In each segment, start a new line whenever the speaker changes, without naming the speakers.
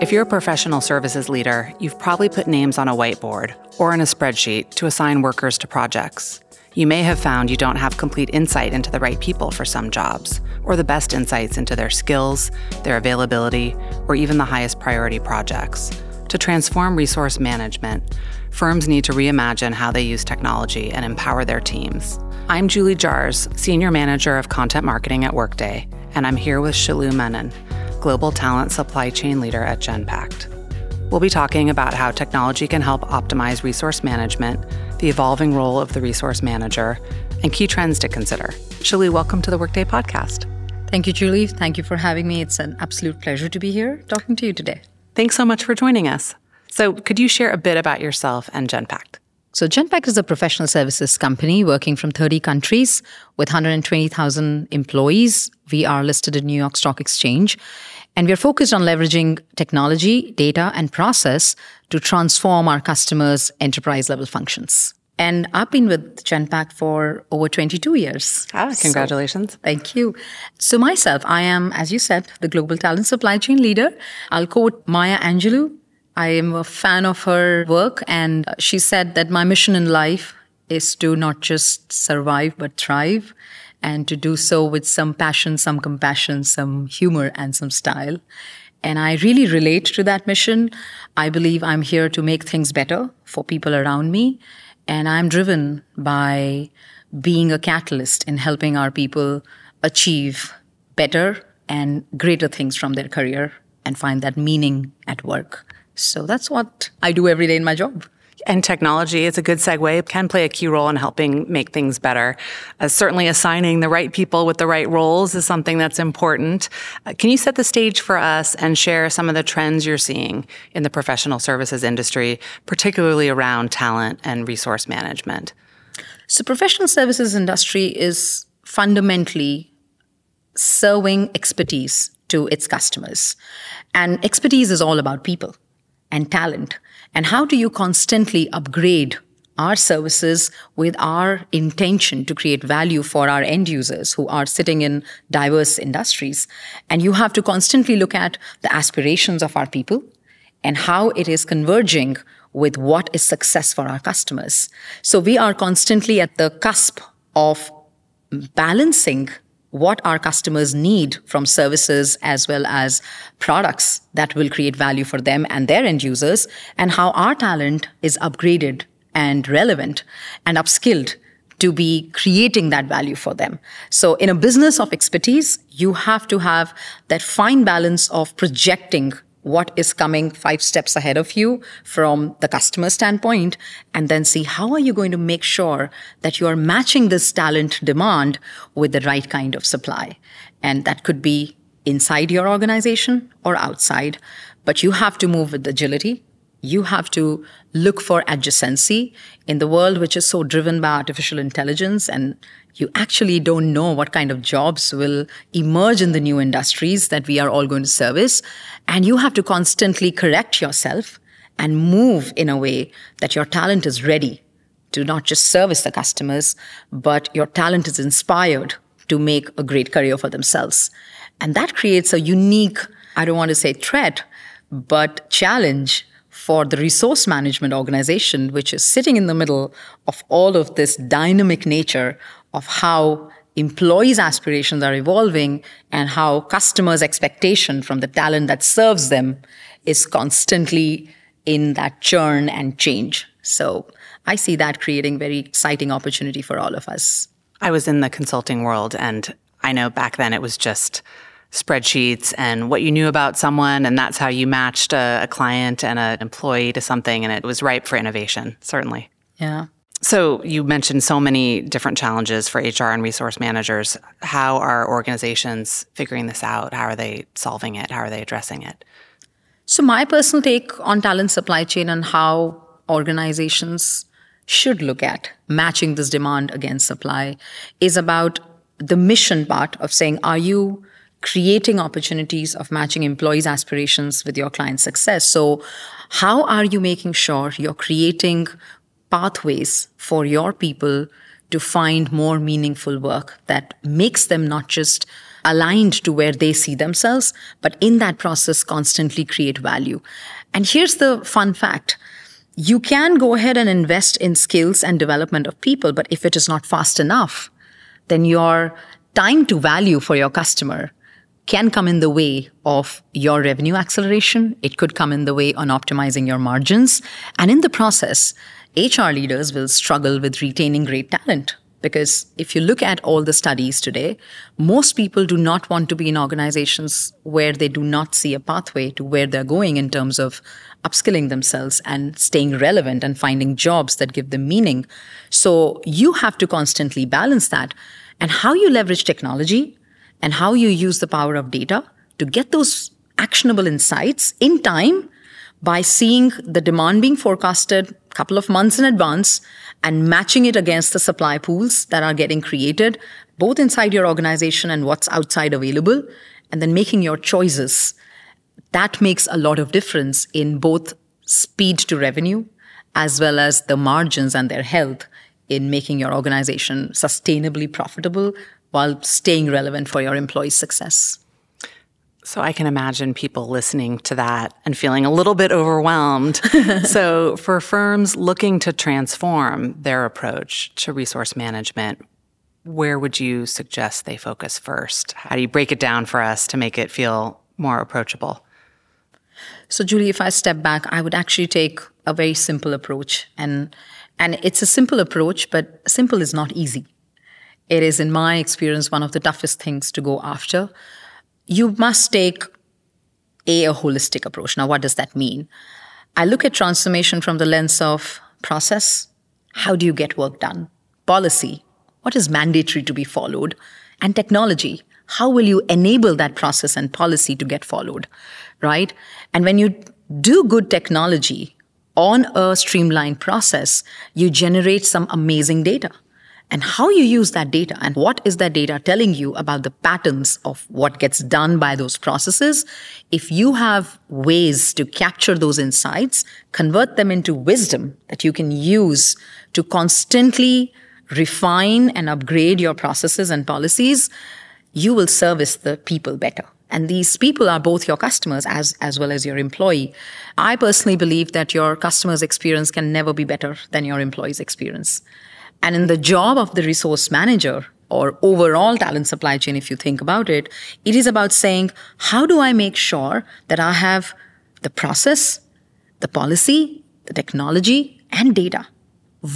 If you're a professional services leader, you've probably put names on a whiteboard or in a spreadsheet to assign workers to projects. You may have found you don't have complete insight into the right people for some jobs, or the best insights into their skills, their availability, or even the highest priority projects. To transform resource management, firms need to reimagine how they use technology and empower their teams. I'm Julie Jars, Senior Manager of Content Marketing at Workday, and I'm here with Shalu Manan, Global Talent Supply Chain Leader at Genpact. We'll be talking about how technology can help optimize resource management, the evolving role of the resource manager, and key trends to consider. Shalu, welcome to the Workday podcast.
Thank you, Julie. Thank you for having me. It's an absolute pleasure to be here talking to you today.
Thanks so much for joining us. So, could you share a bit about yourself and Genpact?
So, Genpact is a professional services company working from 30 countries with 120,000 employees. We are listed in New York Stock Exchange. And we are focused on leveraging technology, data, and process to transform our customers' enterprise level functions. And I've been with Genpact for over 22 years.
Ah, congratulations.
So, thank you. So, myself, I am, as you said, the global talent supply chain leader. I'll quote Maya Angelou. I am a fan of her work, and she said that my mission in life is to not just survive, but thrive, and to do so with some passion, some compassion, some humor, and some style. And I really relate to that mission. I believe I'm here to make things better for people around me. And I'm driven by being a catalyst in helping our people achieve better and greater things from their career and find that meaning at work. So that's what I do every day in my job.
And technology is a good segue, can play a key role in helping make things better. Uh, certainly, assigning the right people with the right roles is something that's important. Uh, can you set the stage for us and share some of the trends you're seeing in the professional services industry, particularly around talent and resource management?
So, professional services industry is fundamentally serving expertise to its customers. And expertise is all about people and talent. And how do you constantly upgrade our services with our intention to create value for our end users who are sitting in diverse industries? And you have to constantly look at the aspirations of our people and how it is converging with what is success for our customers. So we are constantly at the cusp of balancing what our customers need from services as well as products that will create value for them and their end users, and how our talent is upgraded and relevant and upskilled to be creating that value for them. So in a business of expertise, you have to have that fine balance of projecting what is coming five steps ahead of you from the customer standpoint and then see how are you going to make sure that you are matching this talent demand with the right kind of supply. And that could be inside your organization or outside but you have to move with agility you have to look for adjacency in the world which is so driven by artificial intelligence and you actually don't know what kind of jobs will emerge in the new industries that we are all going to service. And you have to constantly correct yourself and move in a way that your talent is ready to not just service the customers but your talent is inspired to make a great career for themselves. And that creates a unique i don't want to say threat but challenge for the resource management organization, which is sitting in the middle of all of this dynamic nature of how employees' aspirations are evolving and how customers' expectation from the talent that serves them is constantly in that churn and change. So I see that creating very exciting opportunity for all of us.
I was in the consulting world and I know back then it was just spreadsheets and what you knew about someone, and that's how you matched a, a client and an employee to something, and it was ripe for innovation, certainly.
Yeah.
So, you mentioned so many different challenges for HR and resource managers. How are organizations figuring this out? How are they solving it? How are they addressing it?
So, my personal take on talent supply chain and how organizations should look at matching this demand against supply is about the mission part of saying, are you creating opportunities of matching employees' aspirations with your client's success. So, how are you making sure you're creating pathways for your people to find more meaningful work that makes them not just aligned to where they see themselves, but in that process, constantly create value. And here's the fun fact. You can go ahead and invest in skills and development of people, but if it is not fast enough, then your time to value for your customer can come in the way of your revenue acceleration. It could come in the way on optimizing your margins. And in the process, HR leaders will struggle with retaining great talent. Because if you look at all the studies today, most people do not want to be in organizations where they do not see a pathway to where they're going in terms of upskilling themselves and staying relevant and finding jobs that give them meaning. So you have to constantly balance that. And how you leverage technology and how you use the power of data to get those actionable insights in time by seeing the demand being forecasted a couple of months in advance and matching it against the supply pools that are getting created, both inside your organization and what's outside available, and then making your choices. That makes a lot of difference in both speed to revenue as well as the margins and their health in making your organization sustainably profitable while staying relevant for your employees' success.
So I can imagine people listening to that and feeling a little bit overwhelmed. so for firms looking to transform their approach to resource management, where would you suggest they focus first? How do you break it down for us to make it feel more approachable?
So Julie, if I step back, I would actually take a very simple approach and and it's a simple approach, but simple is not easy. It is, in my experience, one of the toughest things to go after. You must take a, a holistic approach. Now, what does that mean? I look at transformation from the lens of process. How do you get work done? Policy. What is mandatory to be followed? And technology. How will you enable that process and policy to get followed? Right? And when you do good technology on a streamlined process, you generate some amazing data and how you use that data and what is that data telling you about the patterns of what gets done by those processes. If you have ways to capture those insights, convert them into wisdom that you can use to constantly refine and upgrade your processes and policies, you will service the people better. And these people are both your customers as, as well as your employee. I personally believe that your customer's experience can never be better than your employee's experience. And in the job of the resource manager or overall talent supply chain, if you think about it, it is about saying, how do I make sure that I have the process, the policy, the technology, and data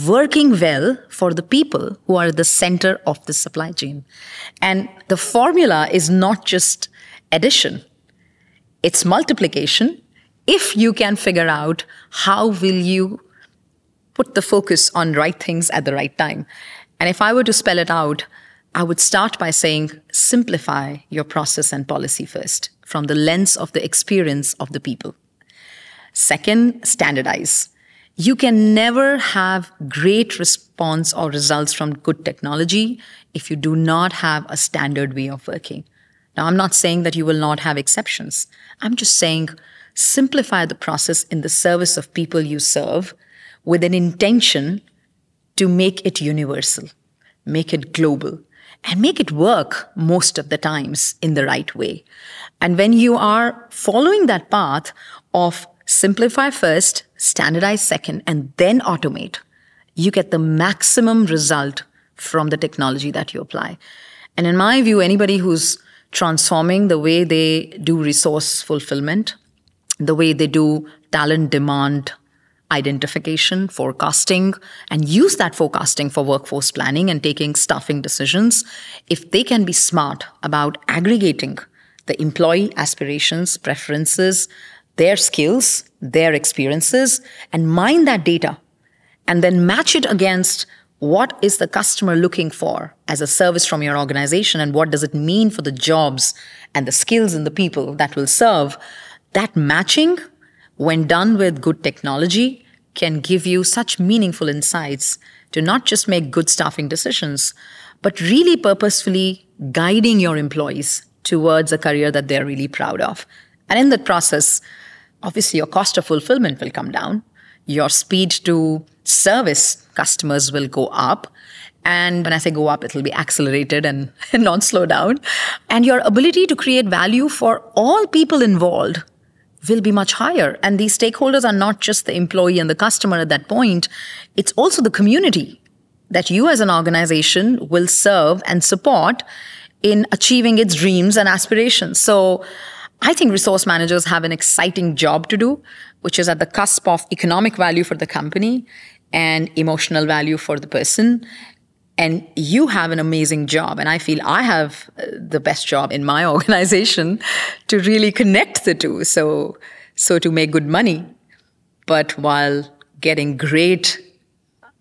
working well for the people who are at the center of the supply chain. And the formula is not just addition, it's multiplication. If you can figure out how will you put the focus on right things at the right time. And if I were to spell it out, I would start by saying simplify your process and policy first from the lens of the experience of the people. Second, standardize. You can never have great response or results from good technology if you do not have a standard way of working. Now, I'm not saying that you will not have exceptions. I'm just saying simplify the process in the service of people you serve with an intention to make it universal, make it global, and make it work most of the times in the right way. And when you are following that path of simplify first, standardize second, and then automate, you get the maximum result from the technology that you apply. And in my view, anybody who's transforming the way they do resource fulfillment, the way they do talent demand identification, forecasting, and use that forecasting for workforce planning and taking staffing decisions, if they can be smart about aggregating the employee aspirations, preferences, their skills, their experiences, and mine that data and then match it against what is the customer looking for as a service from your organization and what does it mean for the jobs and the skills and the people that will serve. That matching when done with good technology, can give you such meaningful insights to not just make good staffing decisions, but really purposefully guiding your employees towards a career that they're really proud of. And in that process, obviously your cost of fulfillment will come down, your speed to service customers will go up, And when I say go up, it'll be accelerated and not slow down. And your ability to create value for all people involved will be much higher. And these stakeholders are not just the employee and the customer at that point, it's also the community that you as an organization will serve and support in achieving its dreams and aspirations. So I think resource managers have an exciting job to do, which is at the cusp of economic value for the company and emotional value for the person. And you have an amazing job. And I feel I have uh, the best job in my organization to really connect the two. So, so to make good money, but while getting great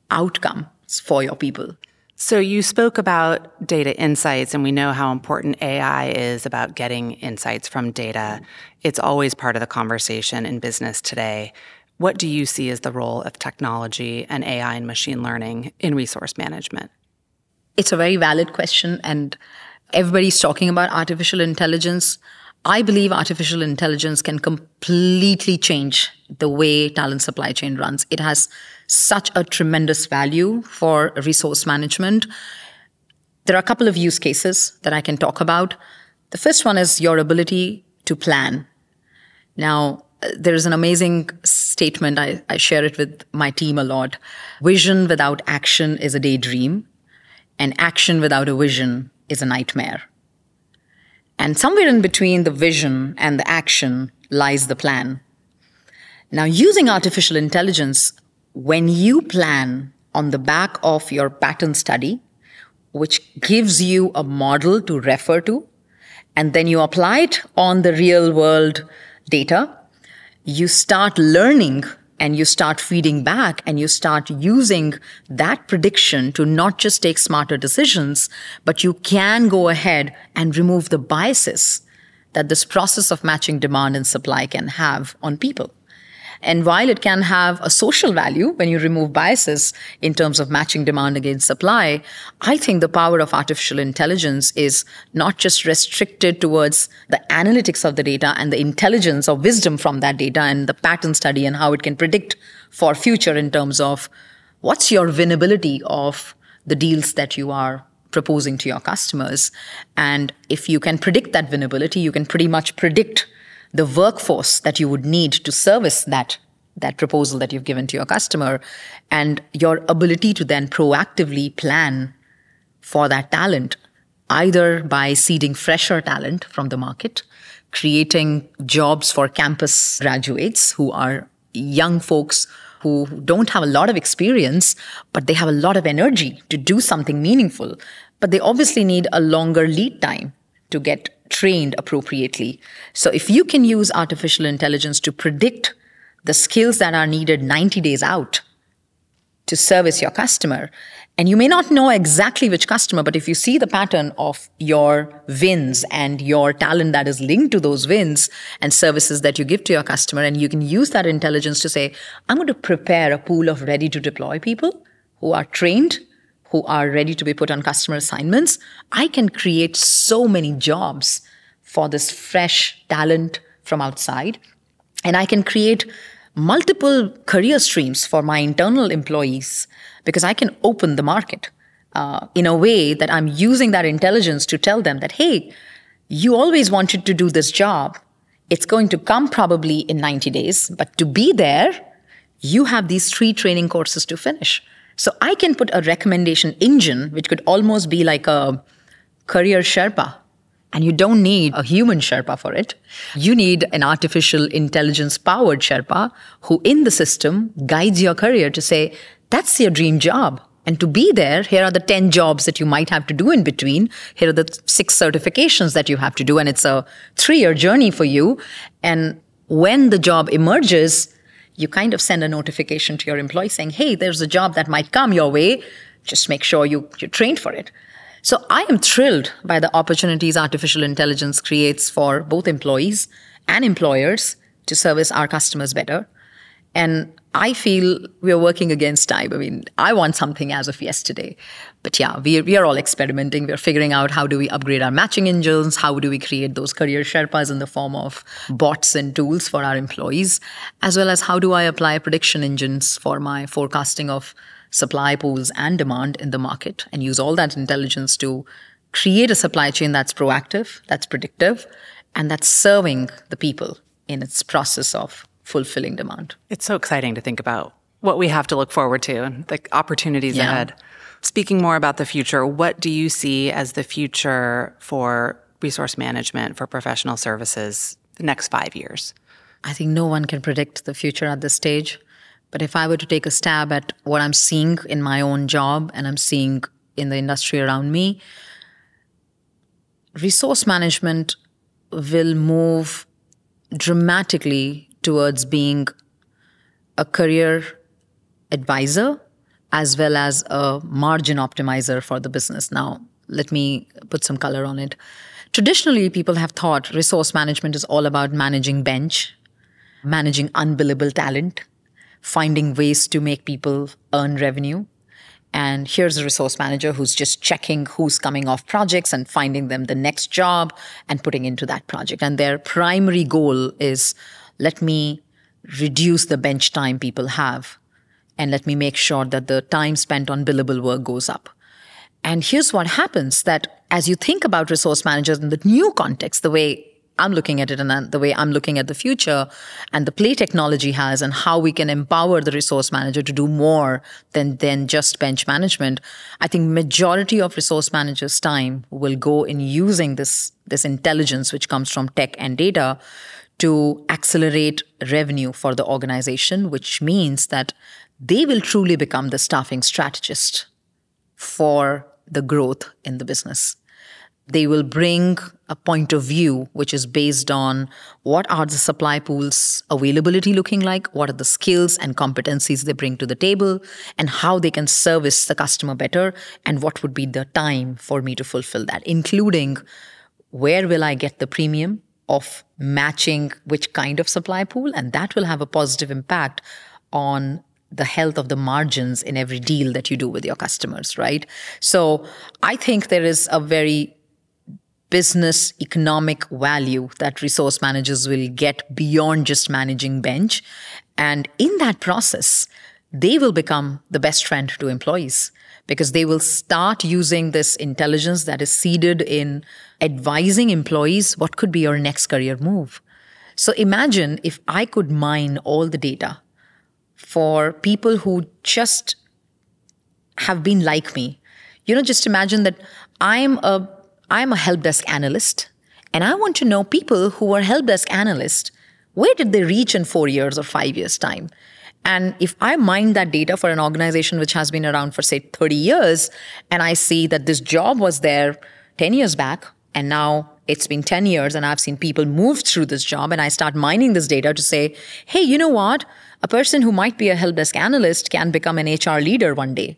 outcomes for your people.
So, you spoke about data insights, and we know how important AI is about getting insights from data. It's always part of the conversation in business today. What do you see as the role of technology and AI and machine learning in resource management?
It's a very valid question, and everybody's talking about artificial intelligence. I believe artificial intelligence can completely change the way talent supply chain runs. It has such a tremendous value for resource management. There are a couple of use cases that I can talk about. The first one is your ability to plan. Now, there is an amazing statement. I, I, share it with my team a lot. Vision without action is a daydream, and action without a vision is a nightmare. And somewhere in between the vision and the action lies the plan. Now, using artificial intelligence, when you plan on the back of your pattern study, which gives you a model to refer to, and then you apply it on the real world data, you start learning and you start feeding back and you start using that prediction to not just take smarter decisions, but you can go ahead and remove the biases that this process of matching demand and supply can have on people. And while it can have a social value when you remove biases in terms of matching demand against supply, I think the power of artificial intelligence is not just restricted towards the analytics of the data and the intelligence or wisdom from that data and the pattern study and how it can predict for future in terms of what's your winnability of the deals that you are proposing to your customers. And if you can predict that winnability, you can pretty much predict the workforce that you would need to service that that proposal that you've given to your customer and your ability to then proactively plan for that talent either by seeding fresher talent from the market creating jobs for campus graduates who are young folks who don't have a lot of experience but they have a lot of energy to do something meaningful. But they obviously need a longer lead time to get trained appropriately. So if you can use artificial intelligence to predict the skills that are needed 90 days out to service your customer, and you may not know exactly which customer, but if you see the pattern of your wins and your talent that is linked to those wins and services that you give to your customer, and you can use that intelligence to say, I'm going to prepare a pool of ready to deploy people who are trained who are ready to be put on customer assignments, I can create so many jobs for this fresh talent from outside. And I can create multiple career streams for my internal employees because I can open the market uh, in a way that I'm using that intelligence to tell them that, hey, you always wanted to do this job. It's going to come probably in 90 days, but to be there, you have these three training courses to finish. So I can put a recommendation engine, which could almost be like a career Sherpa. And you don't need a human Sherpa for it. You need an artificial intelligence powered Sherpa who in the system guides your career to say, that's your dream job. And to be there, here are the 10 jobs that you might have to do in between. Here are the six certifications that you have to do. And it's a three year journey for you. And when the job emerges, you kind of send a notification to your employee saying, hey, there's a job that might come your way. Just make sure you, you're trained for it. So I am thrilled by the opportunities artificial intelligence creates for both employees and employers to service our customers better. And I feel we are working against time. I mean, I want something as of yesterday. But yeah, we, we are all experimenting. We're figuring out how do we upgrade our matching engines? How do we create those career Sherpas in the form of bots and tools for our employees? As well as how do I apply prediction engines for my forecasting of supply pools and demand in the market and use all that intelligence to create a supply chain that's proactive, that's predictive, and that's serving the people in its process of fulfilling demand.
It's so exciting to think about what we have to look forward to and the opportunities yeah. ahead. Speaking more about the future, what do you see as the future for resource management for professional services the next five years?
I think no one can predict the future at this stage. But if I were to take a stab at what I'm seeing in my own job and I'm seeing in the industry around me, resource management will move dramatically towards being a career advisor as well as a margin optimizer for the business. Now, let me put some color on it. Traditionally, people have thought resource management is all about managing bench, managing unbillable talent, finding ways to make people earn revenue. And here's a resource manager who's just checking who's coming off projects and finding them the next job and putting into that project. And their primary goal is let me reduce the bench time people have and let me make sure that the time spent on billable work goes up. And here's what happens that as you think about resource managers in the new context, the way I'm looking at it and the way I'm looking at the future and the play technology has and how we can empower the resource manager to do more than, than just bench management. I think majority of resource managers time will go in using this, this intelligence, which comes from tech and data to accelerate revenue for the organization, which means that they will truly become the staffing strategist for the growth in the business. They will bring a point of view which is based on what are the supply pools availability looking like what are the skills and competencies they bring to the table and how they can service the customer better and what would be the time for me to fulfill that including where will i get the premium of matching which kind of supply pool and that will have a positive impact on the health of the margins in every deal that you do with your customers, right? So I think there is a very business economic value that resource managers will get beyond just managing bench. And in that process, they will become the best friend to employees because they will start using this intelligence that is seeded in advising employees what could be your next career move. So imagine if I could mine all the data for people who just have been like me. You know, just imagine that I'm a I'm a help desk analyst, and I want to know people who are help desk analysts, where did they reach in four years or five years' time? And if I mine that data for an organization which has been around for, say, 30 years, and I see that this job was there 10 years back, and now it's been 10 years, and I've seen people move through this job, and I start mining this data to say, hey, you know what? A person who might be a help desk analyst can become an HR leader one day.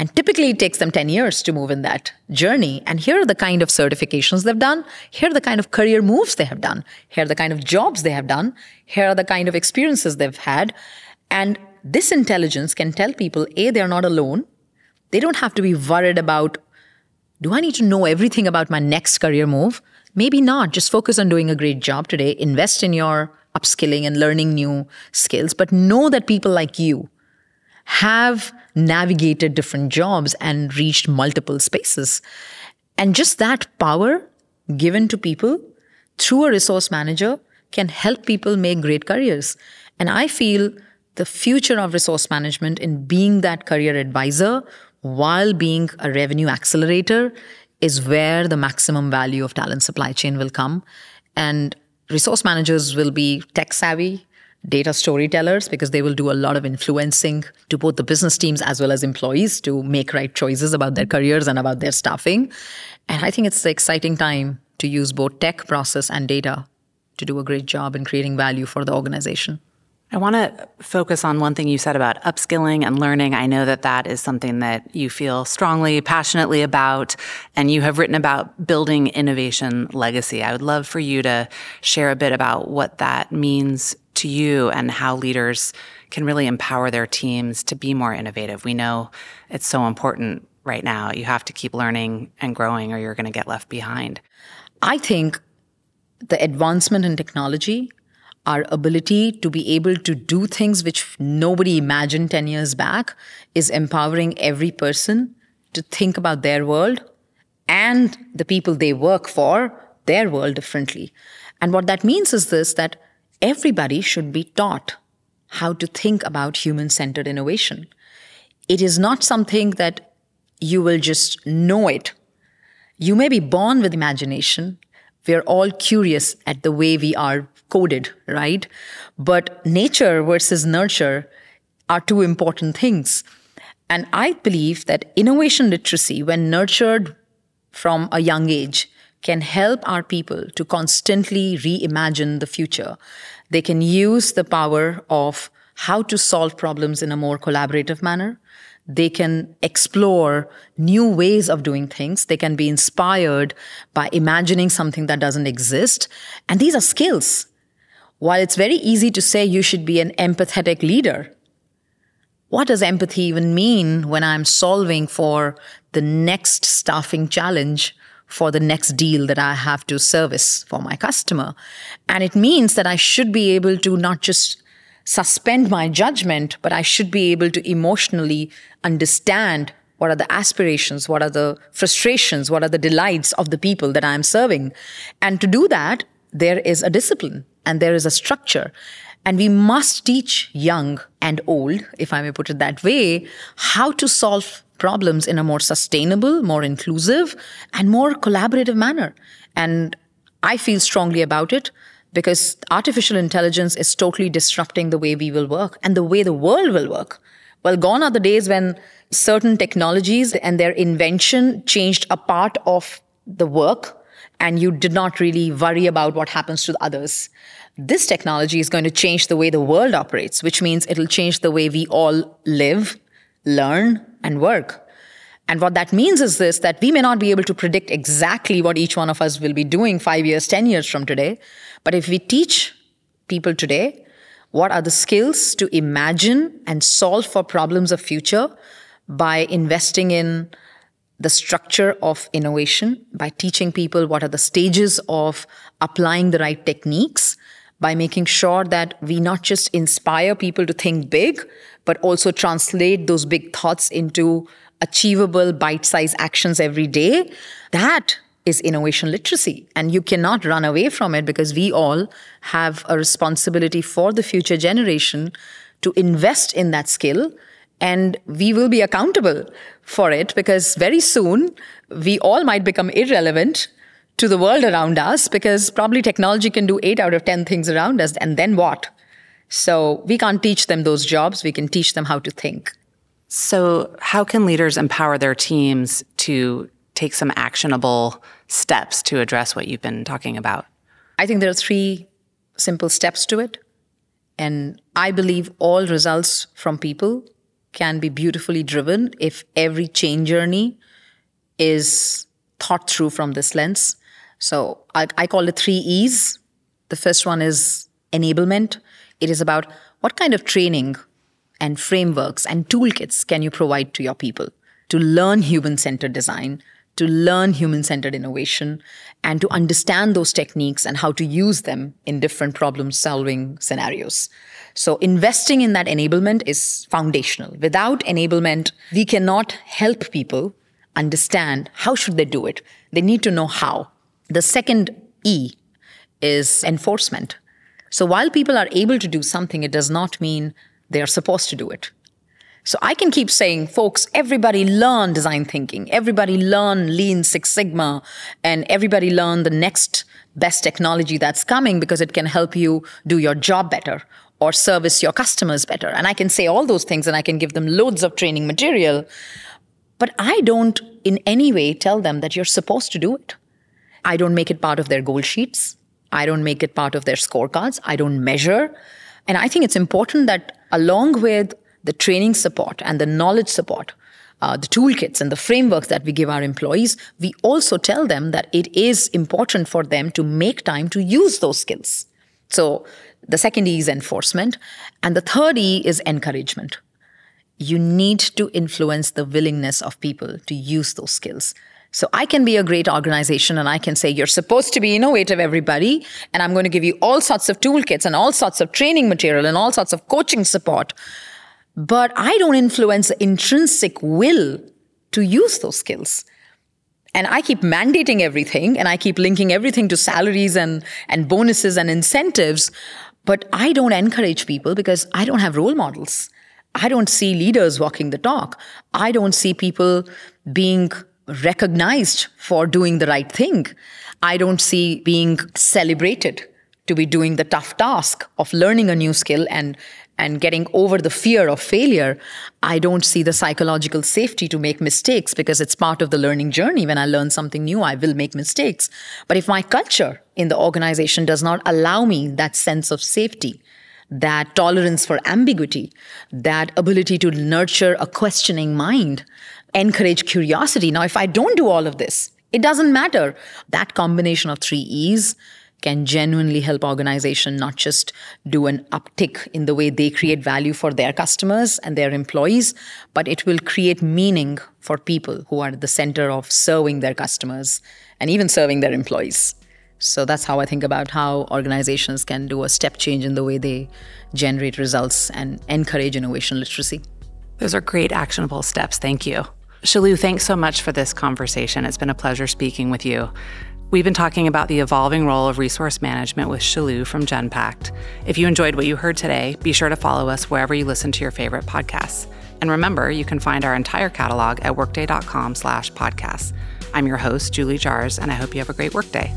And typically it takes them 10 years to move in that journey. And here are the kind of certifications they've done. Here are the kind of career moves they have done. Here are the kind of jobs they have done. Here are the kind of experiences they've had. And this intelligence can tell people A, they're not alone. They don't have to be worried about do I need to know everything about my next career move? Maybe not. Just focus on doing a great job today. Invest in your upskilling and learning new skills, but know that people like you have navigated different jobs and reached multiple spaces. And just that power given to people through a resource manager can help people make great careers. And I feel the future of resource management in being that career advisor while being a revenue accelerator is where the maximum value of talent supply chain will come. And resource managers will be tech savvy, data storytellers because they will do a lot of influencing to both the business teams as well as employees to make right choices about their careers and about their staffing. And I think it's the exciting time to use both tech, process, and data to do a great job in creating value for the organization.
I want to focus on one thing you said about upskilling and learning. I know that that is something that you feel strongly, passionately about, and you have written about building innovation legacy. I would love for you to share a bit about what that means to you and how leaders can really empower their teams to be more innovative. We know it's so important right now. You have to keep learning and growing or you're going to get left behind.
I think the advancement in technology our ability to be able to do things which nobody imagined 10 years back is empowering every person to think about their world and the people they work for, their world differently. And what that means is this that everybody should be taught how to think about human centered innovation. It is not something that you will just know it. You may be born with imagination. We're all curious at the way we are coded, right? But nature versus nurture are two important things. And I believe that innovation literacy, when nurtured from a young age, can help our people to constantly reimagine the future. They can use the power of how to solve problems in a more collaborative manner. They can explore new ways of doing things. They can be inspired by imagining something that doesn't exist. And these are skills. While it's very easy to say you should be an empathetic leader, what does empathy even mean when I'm solving for the next staffing challenge for the next deal that I have to service for my customer? And it means that I should be able to not just suspend my judgment, but I should be able to emotionally understand what are the aspirations, what are the frustrations, what are the delights of the people that I'm serving. And to do that, there is a discipline and there is a structure. And we must teach young and old, if I may put it that way, how to solve problems in a more sustainable, more inclusive, and more collaborative manner. And I feel strongly about it because artificial intelligence is totally disrupting the way we will work and the way the world will work. Well, gone are the days when certain technologies and their invention changed a part of the work and you did not really worry about what happens to the others. This technology is going to change the way the world operates, which means it'll change the way we all live, learn, and work. And what that means is this that we may not be able to predict exactly what each one of us will be doing five years, 10 years from today. But if we teach people today what are the skills to imagine and solve for problems of future by investing in the structure of innovation by teaching people what are the stages of applying the right techniques by making sure that we not just inspire people to think big, but also translate those big thoughts into achievable bite sized actions every day. That is innovation literacy. And you cannot run away from it because we all have a responsibility for the future generation to invest in that skill and we will be accountable for it because very soon we all might become irrelevant to the world around us because probably technology can do eight out of 10 things around us. And then what? So we can't teach them those jobs. We can teach them how to think.
So, how can leaders empower their teams to take some actionable steps to address what you've been talking about?
I think there are three simple steps to it. And I believe all results from people can be beautifully driven if every change journey is thought through from this lens. So I, I, call it three E's. The first one is enablement. It is about what kind of training and frameworks and toolkits can you provide to your people to learn human centered design, to learn human centered innovation, and to understand those techniques and how to use them in different problem solving scenarios. So investing in that enablement is foundational. Without enablement, we cannot help people understand how should they do it. They need to know how. The second E is enforcement. So while people are able to do something, it does not mean they are supposed to do it. So I can keep saying, folks, everybody learn design thinking, everybody learn Lean Six Sigma, and everybody learn the next best technology that's coming because it can help you do your job better or service your customers better. And I can say all those things and I can give them loads of training material. But I don't in any way tell them that you're supposed to do it. I don't make it part of their goal sheets. I don't make it part of their scorecards. I don't measure. And I think it's important that along with the training support and the knowledge support, uh, the toolkits and the frameworks that we give our employees, we also tell them that it is important for them to make time to use those skills. So the second E is enforcement. And the third E is encouragement. You need to influence the willingness of people to use those skills. So I can be a great organization and I can say, you're supposed to be innovative, everybody. And I'm going to give you all sorts of toolkits and all sorts of training material and all sorts of coaching support. But I don't influence the intrinsic will to use those skills. And I keep mandating everything and I keep linking everything to salaries and, and bonuses and incentives. But I don't encourage people because I don't have role models. I don't see leaders walking the talk. I don't see people being recognized for doing the right thing. I don't see being celebrated to be doing the tough task of learning a new skill and and getting over the fear of failure, I don't see the psychological safety to make mistakes because it's part of the learning journey. When I learn something new, I will make mistakes. But if my culture in the organization does not allow me that sense of safety, that tolerance for ambiguity, that ability to nurture a questioning mind, encourage curiosity. Now, if I don't do all of this, it doesn't matter. That combination of three E's can genuinely help organization not just do an uptick in the way they create value for their customers and their employees, but it will create meaning for people who are at the center of serving their customers and even serving their employees. So that's how I think about how organizations can do a step change in the way they generate results and encourage innovation literacy.
Those are great actionable steps. Thank you. Shalu, thanks so much for this conversation. It's been a pleasure speaking with you. We've been talking about the evolving role of resource management with Shalu from Genpact. If you enjoyed what you heard today, be sure to follow us wherever you listen to your favorite podcasts. And remember, you can find our entire catalog at workday.com slash podcasts. I'm your host, Julie Jars, and I hope you have a great workday.